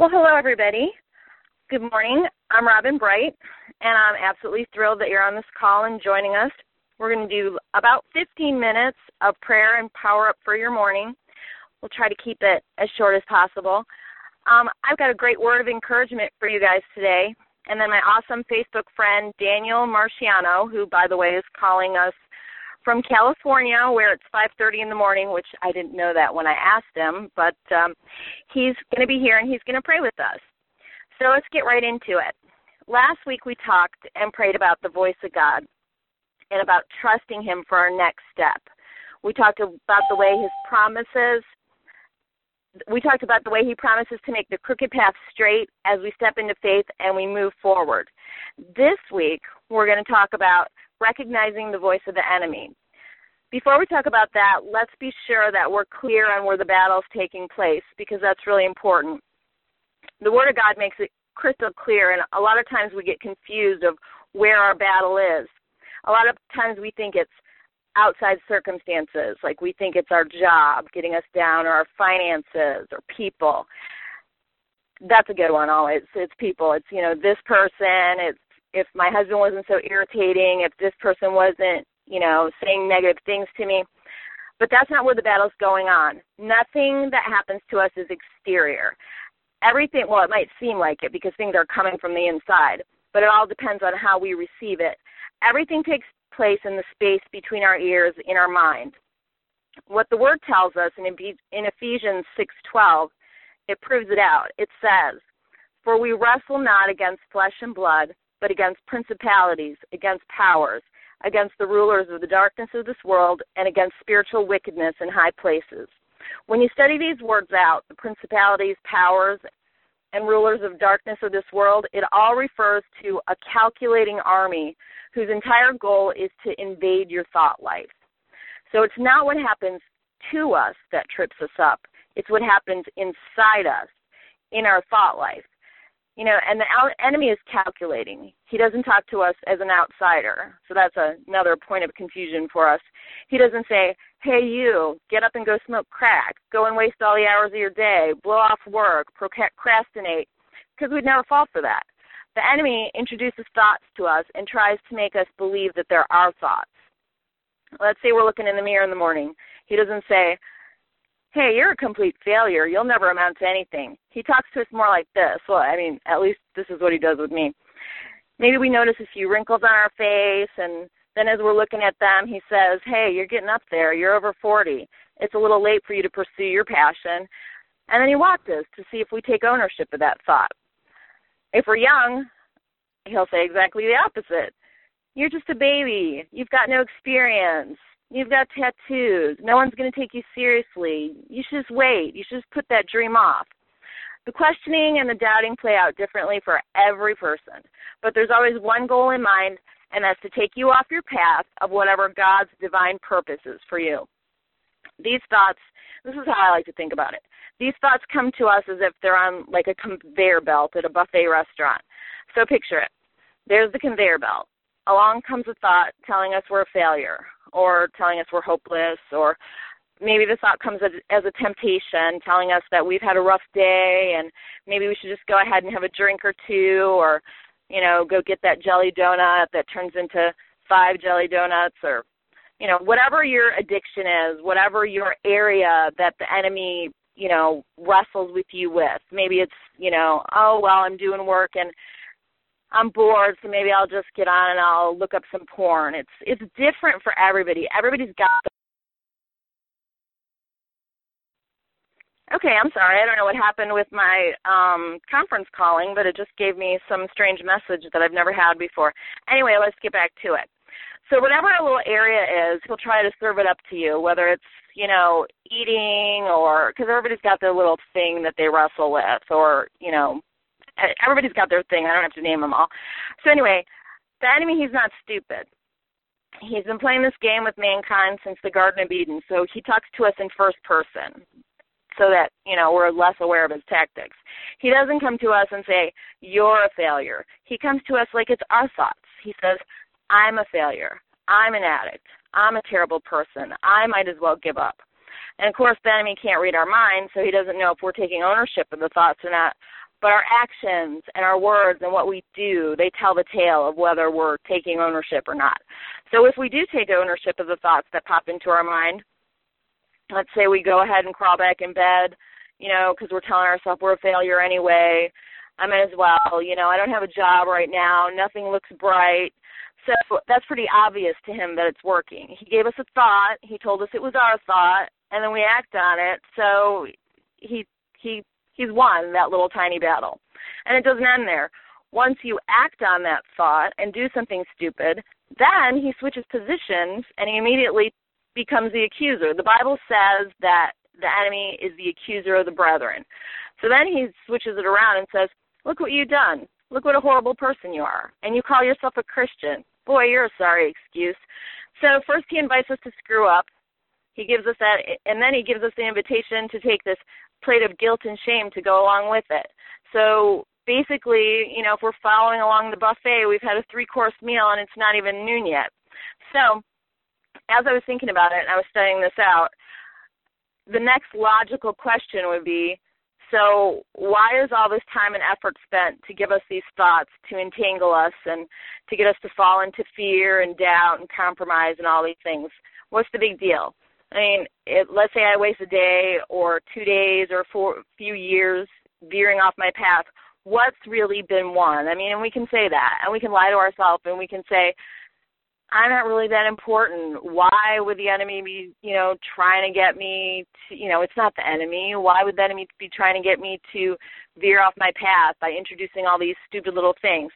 Well, hello, everybody. Good morning. I'm Robin Bright, and I'm absolutely thrilled that you're on this call and joining us. We're going to do about 15 minutes of prayer and power up for your morning. We'll try to keep it as short as possible. Um, I've got a great word of encouragement for you guys today. And then my awesome Facebook friend, Daniel Marciano, who, by the way, is calling us from California, where it's 5:30 in the morning, which I didn't know that when I asked him, but um, he's going to be here and he's going to pray with us. So let's get right into it. Last week we talked and prayed about the voice of God and about trusting Him for our next step. We talked about the way His promises. We talked about the way He promises to make the crooked path straight as we step into faith and we move forward. This week we're going to talk about recognizing the voice of the enemy. Before we talk about that, let's be sure that we're clear on where the battle is taking place because that's really important. The Word of God makes it crystal clear, and a lot of times we get confused of where our battle is. A lot of times we think it's outside circumstances, like we think it's our job getting us down, or our finances, or people. That's a good one. Always, it's people. It's you know this person. It's if my husband wasn't so irritating, if this person wasn't, you know, saying negative things to me. But that's not where the battle's going on. Nothing that happens to us is exterior. Everything, well, it might seem like it because things are coming from the inside, but it all depends on how we receive it. Everything takes place in the space between our ears, in our mind. What the word tells us in, in Ephesians 6:12, it proves it out. It says, "For we wrestle not against flesh and blood, but against principalities, against powers, against the rulers of the darkness of this world, and against spiritual wickedness in high places. When you study these words out, the principalities, powers, and rulers of darkness of this world, it all refers to a calculating army whose entire goal is to invade your thought life. So it's not what happens to us that trips us up, it's what happens inside us in our thought life. You know, and the enemy is calculating. He doesn't talk to us as an outsider. So that's a, another point of confusion for us. He doesn't say, hey, you, get up and go smoke crack, go and waste all the hours of your day, blow off work, procrastinate, because we'd never fall for that. The enemy introduces thoughts to us and tries to make us believe that they're our thoughts. Let's say we're looking in the mirror in the morning. He doesn't say, hey, you're a complete failure. You'll never amount to anything. He talks to us more like this. Well, I mean, at least this is what he does with me. Maybe we notice a few wrinkles on our face, and then as we're looking at them, he says, hey, you're getting up there. You're over 40. It's a little late for you to pursue your passion. And then he watches us to see if we take ownership of that thought. If we're young, he'll say exactly the opposite. You're just a baby. You've got no experience. You've got tattoos. No one's going to take you seriously. You should just wait. You should just put that dream off. The questioning and the doubting play out differently for every person, but there's always one goal in mind, and that's to take you off your path of whatever God's divine purpose is for you. These thoughts, this is how I like to think about it. These thoughts come to us as if they're on like a conveyor belt at a buffet restaurant. So picture it. There's the conveyor belt. Along comes a thought telling us we're a failure or telling us we're hopeless or maybe the thought comes as, a temptation telling us that we've had a rough day and maybe we should just go ahead and have a drink or two or you know go get that jelly donut that turns into five jelly donuts or you know whatever your addiction is whatever your area that the enemy you know wrestles with you with. Maybe it's you know oh well i'm doing work and I'm bored, so maybe I'll just get on and I'll look up some porn. It's it's different for everybody. Everybody's got. The... Okay, I'm sorry. I don't know what happened with my um, conference calling, but it just gave me some strange message that I've never had before. Anyway, let's get back to it. So whatever a little area is, he'll try to serve it up to you, whether it's you know eating or because everybody's got their little thing that they wrestle with, or you know everybody's got their thing. I don't have to name them all. So anyway, the enemy, he's not stupid. He's been playing this game with mankind since the Garden of Eden. So he talks to us in first person so that, you know, we're less aware of his tactics. He doesn't come to us and say, you're a failure. He comes to us like it's our thoughts. He says, I'm a failure. I'm an addict. I'm a terrible person. I might as well give up. And of course, the enemy can't read our minds, so he doesn't know if we're taking ownership of the thoughts or not but our actions and our words and what we do, they tell the tale of whether we're taking ownership or not. So if we do take ownership of the thoughts that pop into our mind, let's say we go ahead and crawl back in bed, you know, because we're telling ourselves we're a failure anyway. I might as well, you know, I don't have a job right now. Nothing looks bright. So that's pretty obvious to him that it's working. He gave us a thought. He told us it was our thought, and then we act on it. So he he he's won that little tiny battle. And it doesn't end there. Once you act on that thought and do something stupid, then he switches positions and he immediately becomes the accuser. The Bible says that the enemy is the accuser of the brethren. So then he switches it around and says, Look what you've done. Look what a horrible person you are. And you call yourself a Christian. Boy, you're a sorry excuse. So first he invites us to screw up. He gives us that, and then he gives us the invitation to take this plate of guilt and shame to go along with it. So basically, you know, if we're following along the buffet, we've had a three course meal and it's not even noon yet. So as I was thinking about it and I was studying this out, the next logical question would be so why is all this time and effort spent to give us these thoughts to entangle us and to get us to fall into fear and doubt and compromise and all these things what's the big deal I mean, it, let's say I waste a day or two days or a few years veering off my path. What's really been won? I mean, and we can say that, and we can lie to ourselves, and we can say, I'm not really that important. Why would the enemy be, you know, trying to get me to, you know, it's not the enemy. Why would the enemy be trying to get me to veer off my path by introducing all these stupid little things?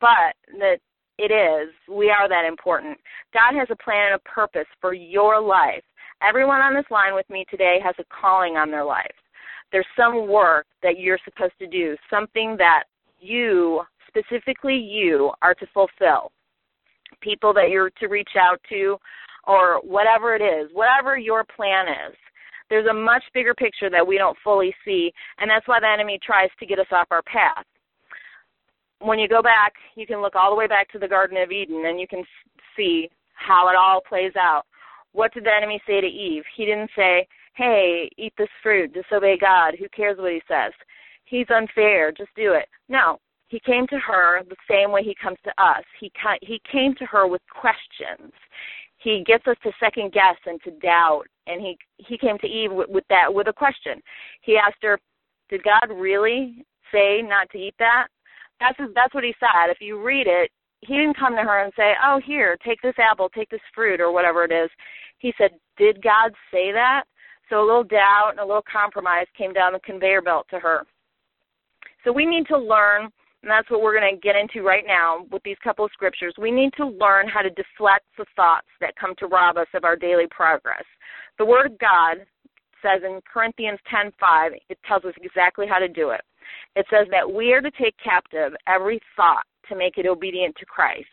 But that it is, we are that important. God has a plan and a purpose for your life. Everyone on this line with me today has a calling on their life. There's some work that you're supposed to do, something that you, specifically you, are to fulfill. People that you're to reach out to, or whatever it is, whatever your plan is. There's a much bigger picture that we don't fully see, and that's why the enemy tries to get us off our path. When you go back, you can look all the way back to the Garden of Eden, and you can see how it all plays out what did the enemy say to Eve? He didn't say, hey, eat this fruit, disobey God. Who cares what he says? He's unfair. Just do it. No. He came to her the same way he comes to us. He he came to her with questions. He gets us to second guess and to doubt. And he he came to Eve with, with that with a question. He asked her, "Did God really say not to eat that?" That's that's what he said. If you read it, he didn't come to her and say, "Oh, here, take this apple, take this fruit, or whatever it is." He said, "Did God say that?" So a little doubt and a little compromise came down the conveyor belt to her. So we need to learn, and that's what we're going to get into right now with these couple of scriptures. We need to learn how to deflect the thoughts that come to rob us of our daily progress. The Word of God says in Corinthians 10:5, it tells us exactly how to do it. It says that we are to take captive every thought to make it obedient to Christ.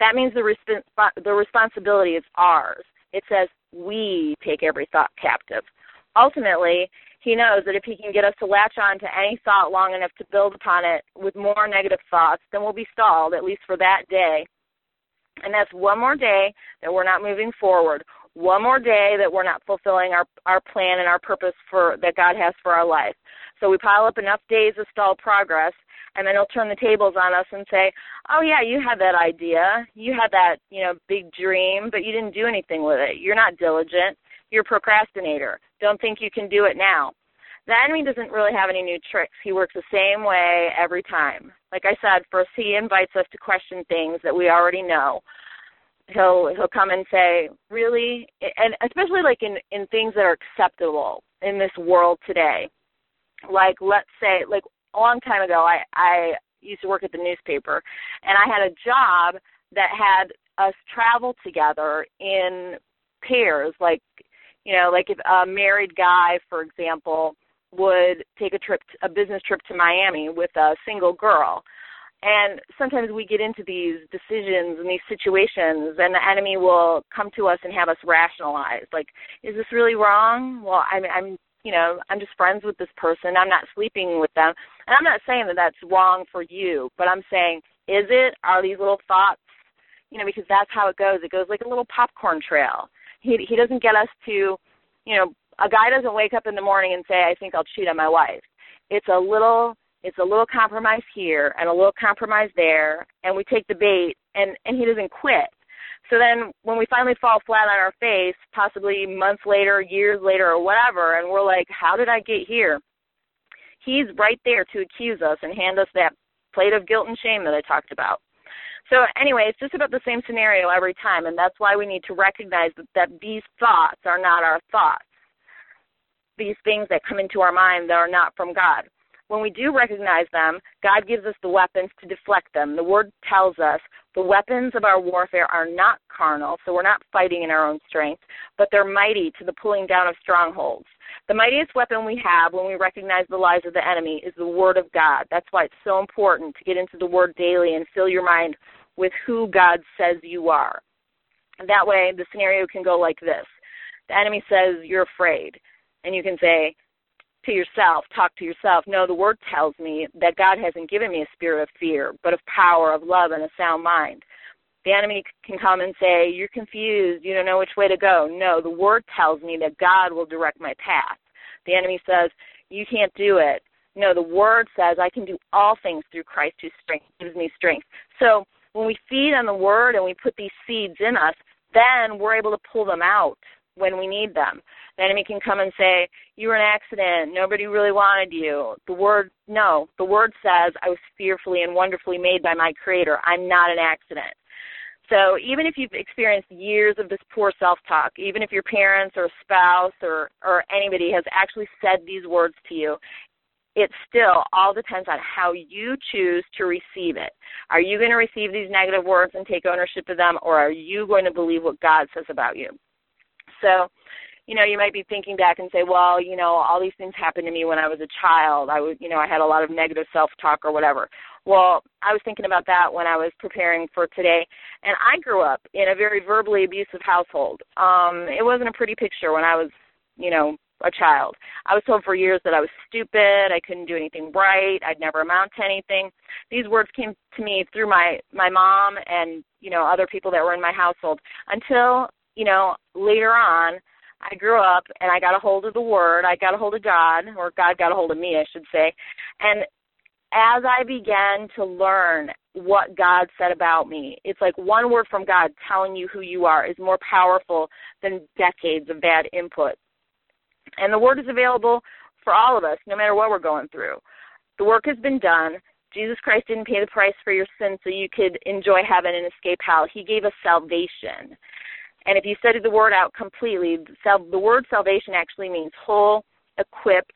That means the, resp- the responsibility is ours. It says we take every thought captive. Ultimately, he knows that if he can get us to latch on to any thought long enough to build upon it with more negative thoughts, then we'll be stalled, at least for that day. And that's one more day that we're not moving forward. One more day that we're not fulfilling our, our plan and our purpose for that God has for our life. So we pile up enough days of stalled progress and then he'll turn the tables on us and say, "Oh yeah, you had that idea, you had that you know big dream, but you didn't do anything with it. You're not diligent. You're a procrastinator. Don't think you can do it now." The enemy doesn't really have any new tricks. He works the same way every time. Like I said, first he invites us to question things that we already know. He'll he'll come and say, "Really?" And especially like in in things that are acceptable in this world today. Like let's say like a long time ago, I I used to work at the newspaper, and I had a job that had us travel together in pairs, like you know, like if a married guy, for example, would take a trip, a business trip to Miami with a single girl. And sometimes we get into these decisions and these situations, and the enemy will come to us and have us rationalize. Like, is this really wrong? Well, I'm, I'm you know, I'm just friends with this person. I'm not sleeping with them. And I'm not saying that that's wrong for you, but I'm saying, is it? Are these little thoughts? You know, because that's how it goes. It goes like a little popcorn trail. He he doesn't get us to, you know, a guy doesn't wake up in the morning and say, I think I'll cheat on my wife. It's a little it's a little compromise here and a little compromise there, and we take the bait, and and he doesn't quit. So then, when we finally fall flat on our face, possibly months later, years later, or whatever, and we're like, "How did I get here?" He's right there to accuse us and hand us that plate of guilt and shame that I talked about. So anyway, it's just about the same scenario every time, and that's why we need to recognize that, that these thoughts are not our thoughts. These things that come into our mind that are not from God. When we do recognize them, God gives us the weapons to deflect them. The Word tells us the weapons of our warfare are not carnal, so we're not fighting in our own strength, but they're mighty to the pulling down of strongholds. The mightiest weapon we have when we recognize the lies of the enemy is the Word of God. That's why it's so important to get into the Word daily and fill your mind with who God says you are. That way, the scenario can go like this The enemy says, You're afraid. And you can say to yourself, talk to yourself, No, the Word tells me that God hasn't given me a spirit of fear, but of power, of love, and a sound mind. The enemy can come and say, You're confused. You don't know which way to go. No, the word tells me that God will direct my path. The enemy says, You can't do it. No, the word says, I can do all things through Christ who strength, gives me strength. So when we feed on the word and we put these seeds in us, then we're able to pull them out when we need them. The enemy can come and say, You were an accident. Nobody really wanted you. The word, no. The word says, I was fearfully and wonderfully made by my Creator. I'm not an accident. So even if you've experienced years of this poor self-talk, even if your parents or spouse or or anybody has actually said these words to you, it still all depends on how you choose to receive it. Are you going to receive these negative words and take ownership of them or are you going to believe what God says about you? So, you know, you might be thinking back and say, well, you know, all these things happened to me when I was a child. I was, you know, I had a lot of negative self-talk or whatever. Well, I was thinking about that when I was preparing for today, and I grew up in a very verbally abusive household. Um, it wasn't a pretty picture when I was, you know, a child. I was told for years that I was stupid, I couldn't do anything right, I'd never amount to anything. These words came to me through my my mom and, you know, other people that were in my household until, you know, later on I grew up and I got a hold of the word, I got a hold of God, or God got a hold of me, I should say. And as I began to learn what God said about me, it's like one word from God telling you who you are is more powerful than decades of bad input. And the word is available for all of us, no matter what we're going through. The work has been done. Jesus Christ didn't pay the price for your sins so you could enjoy heaven and escape hell. He gave us salvation. And if you study the word out completely, the word salvation actually means whole, equipped,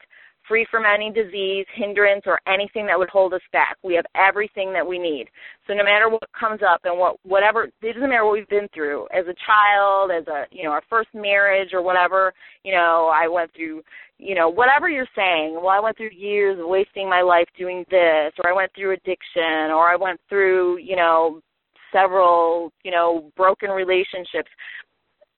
free from any disease, hindrance, or anything that would hold us back. We have everything that we need. So no matter what comes up and what whatever it doesn't matter what we've been through as a child, as a you know, our first marriage or whatever, you know, I went through you know, whatever you're saying, well, I went through years of wasting my life doing this, or I went through addiction, or I went through, you know, several, you know, broken relationships.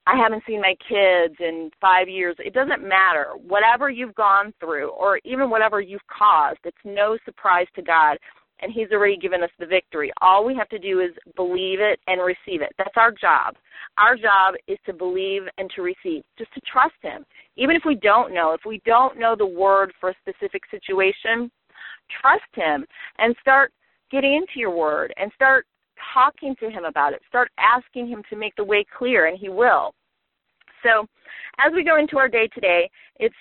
I haven't seen my kids in five years. It doesn't matter. Whatever you've gone through, or even whatever you've caused, it's no surprise to God, and He's already given us the victory. All we have to do is believe it and receive it. That's our job. Our job is to believe and to receive, just to trust Him. Even if we don't know, if we don't know the word for a specific situation, trust Him and start getting into your word and start talking to him about it. Start asking him to make the way clear, and he will. So, as we go into our day today, it's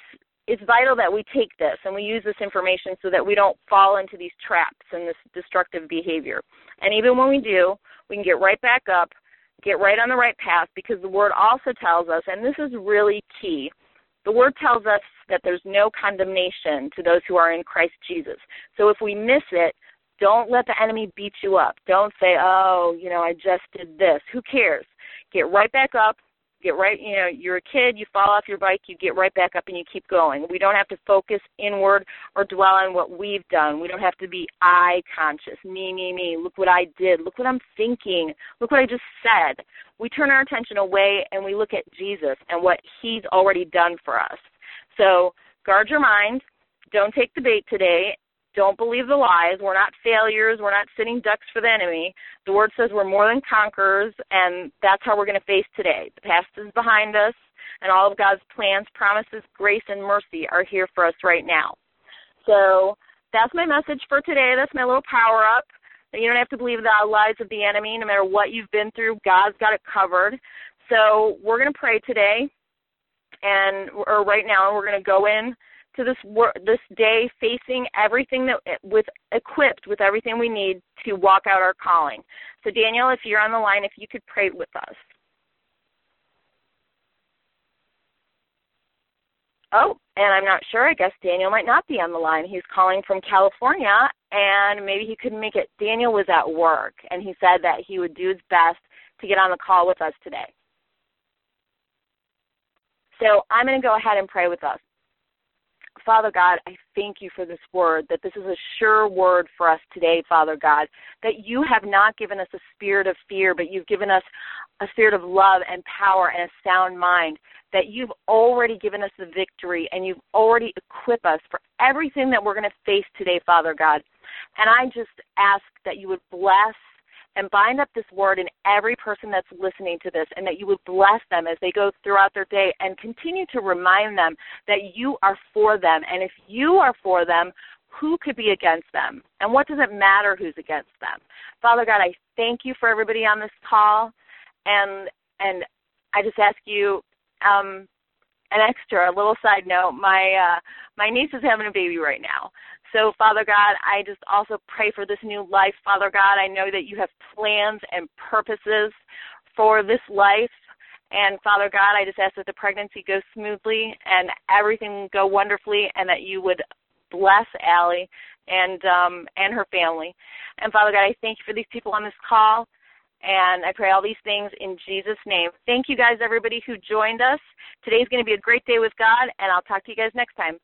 it's vital that we take this and we use this information so that we don't fall into these traps and this destructive behavior. And even when we do, we can get right back up, get right on the right path because the word also tells us, and this is really key. The word tells us that there's no condemnation to those who are in Christ Jesus. So if we miss it, don't let the enemy beat you up. Don't say, oh, you know, I just did this. Who cares? Get right back up. Get right, you know, you're a kid, you fall off your bike, you get right back up and you keep going. We don't have to focus inward or dwell on what we've done. We don't have to be I conscious, me, me, me. Look what I did. Look what I'm thinking. Look what I just said. We turn our attention away and we look at Jesus and what he's already done for us. So guard your mind. Don't take the bait today don't believe the lies. We're not failures. We're not sitting ducks for the enemy. The word says we're more than conquerors, and that's how we're going to face today. The past is behind us, and all of God's plans, promises, grace, and mercy are here for us right now. So that's my message for today. That's my little power up. You don't have to believe the lies of the enemy. No matter what you've been through, God's got it covered. So we're going to pray today, and or right now, and we're going to go in to this wor- this day facing everything that with equipped with everything we need to walk out our calling. So Daniel, if you're on the line, if you could pray with us. Oh, and I'm not sure. I guess Daniel might not be on the line. He's calling from California, and maybe he couldn't make it. Daniel was at work, and he said that he would do his best to get on the call with us today. So I'm going to go ahead and pray with us. Father God, I thank you for this word, that this is a sure word for us today, Father God, that you have not given us a spirit of fear, but you've given us a spirit of love and power and a sound mind, that you've already given us the victory and you've already equipped us for everything that we're going to face today, Father God. And I just ask that you would bless and bind up this word in every person that's listening to this, and that you would bless them as they go throughout their day and continue to remind them that you are for them. And if you are for them, who could be against them? And what does it matter who's against them? Father God, I thank you for everybody on this call, and and I just ask you um, an extra, a little side note. My uh, my niece is having a baby right now, so, Father God, I just also pray for this new life. Father God, I know that you have plans and purposes for this life. And Father God, I just ask that the pregnancy goes smoothly and everything go wonderfully, and that you would bless Allie and um, and her family. And Father God, I thank you for these people on this call. And I pray all these things in Jesus' name. Thank you guys, everybody who joined us. Today's going to be a great day with God, and I'll talk to you guys next time.